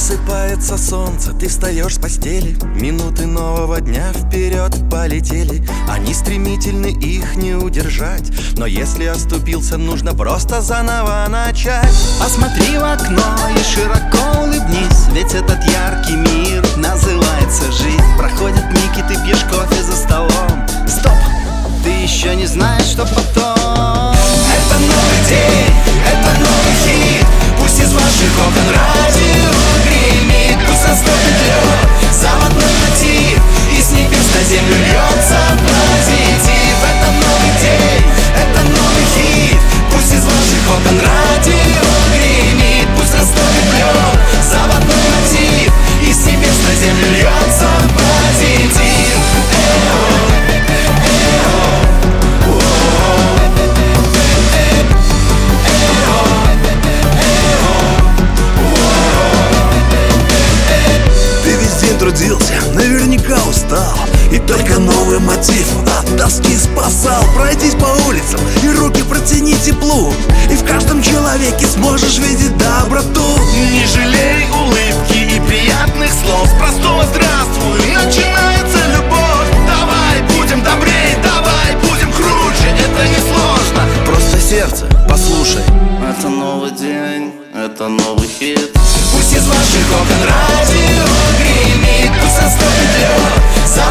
Просыпается солнце, ты встаешь с постели. Минуты нового дня вперед полетели. Они стремительны, их не удержать. Но если оступился, нужно просто заново начать. Посмотри в окно и широко улыбнись Ведь этот яркий мир называется жизнь. Проходит наверняка устал И только новый мотив от тоски спасал. Пройдись по улицам и руки протяни теплу И в каждом человеке сможешь видеть доброту. Не жалей улыбки и приятных слов С простого здравствуй начинается любовь. Давай будем добрее, давай будем круче Это не сложно. Просто сердце, послушай. Это новый день, это новый хит. Пусть из ваших окон радио сердце стучит, за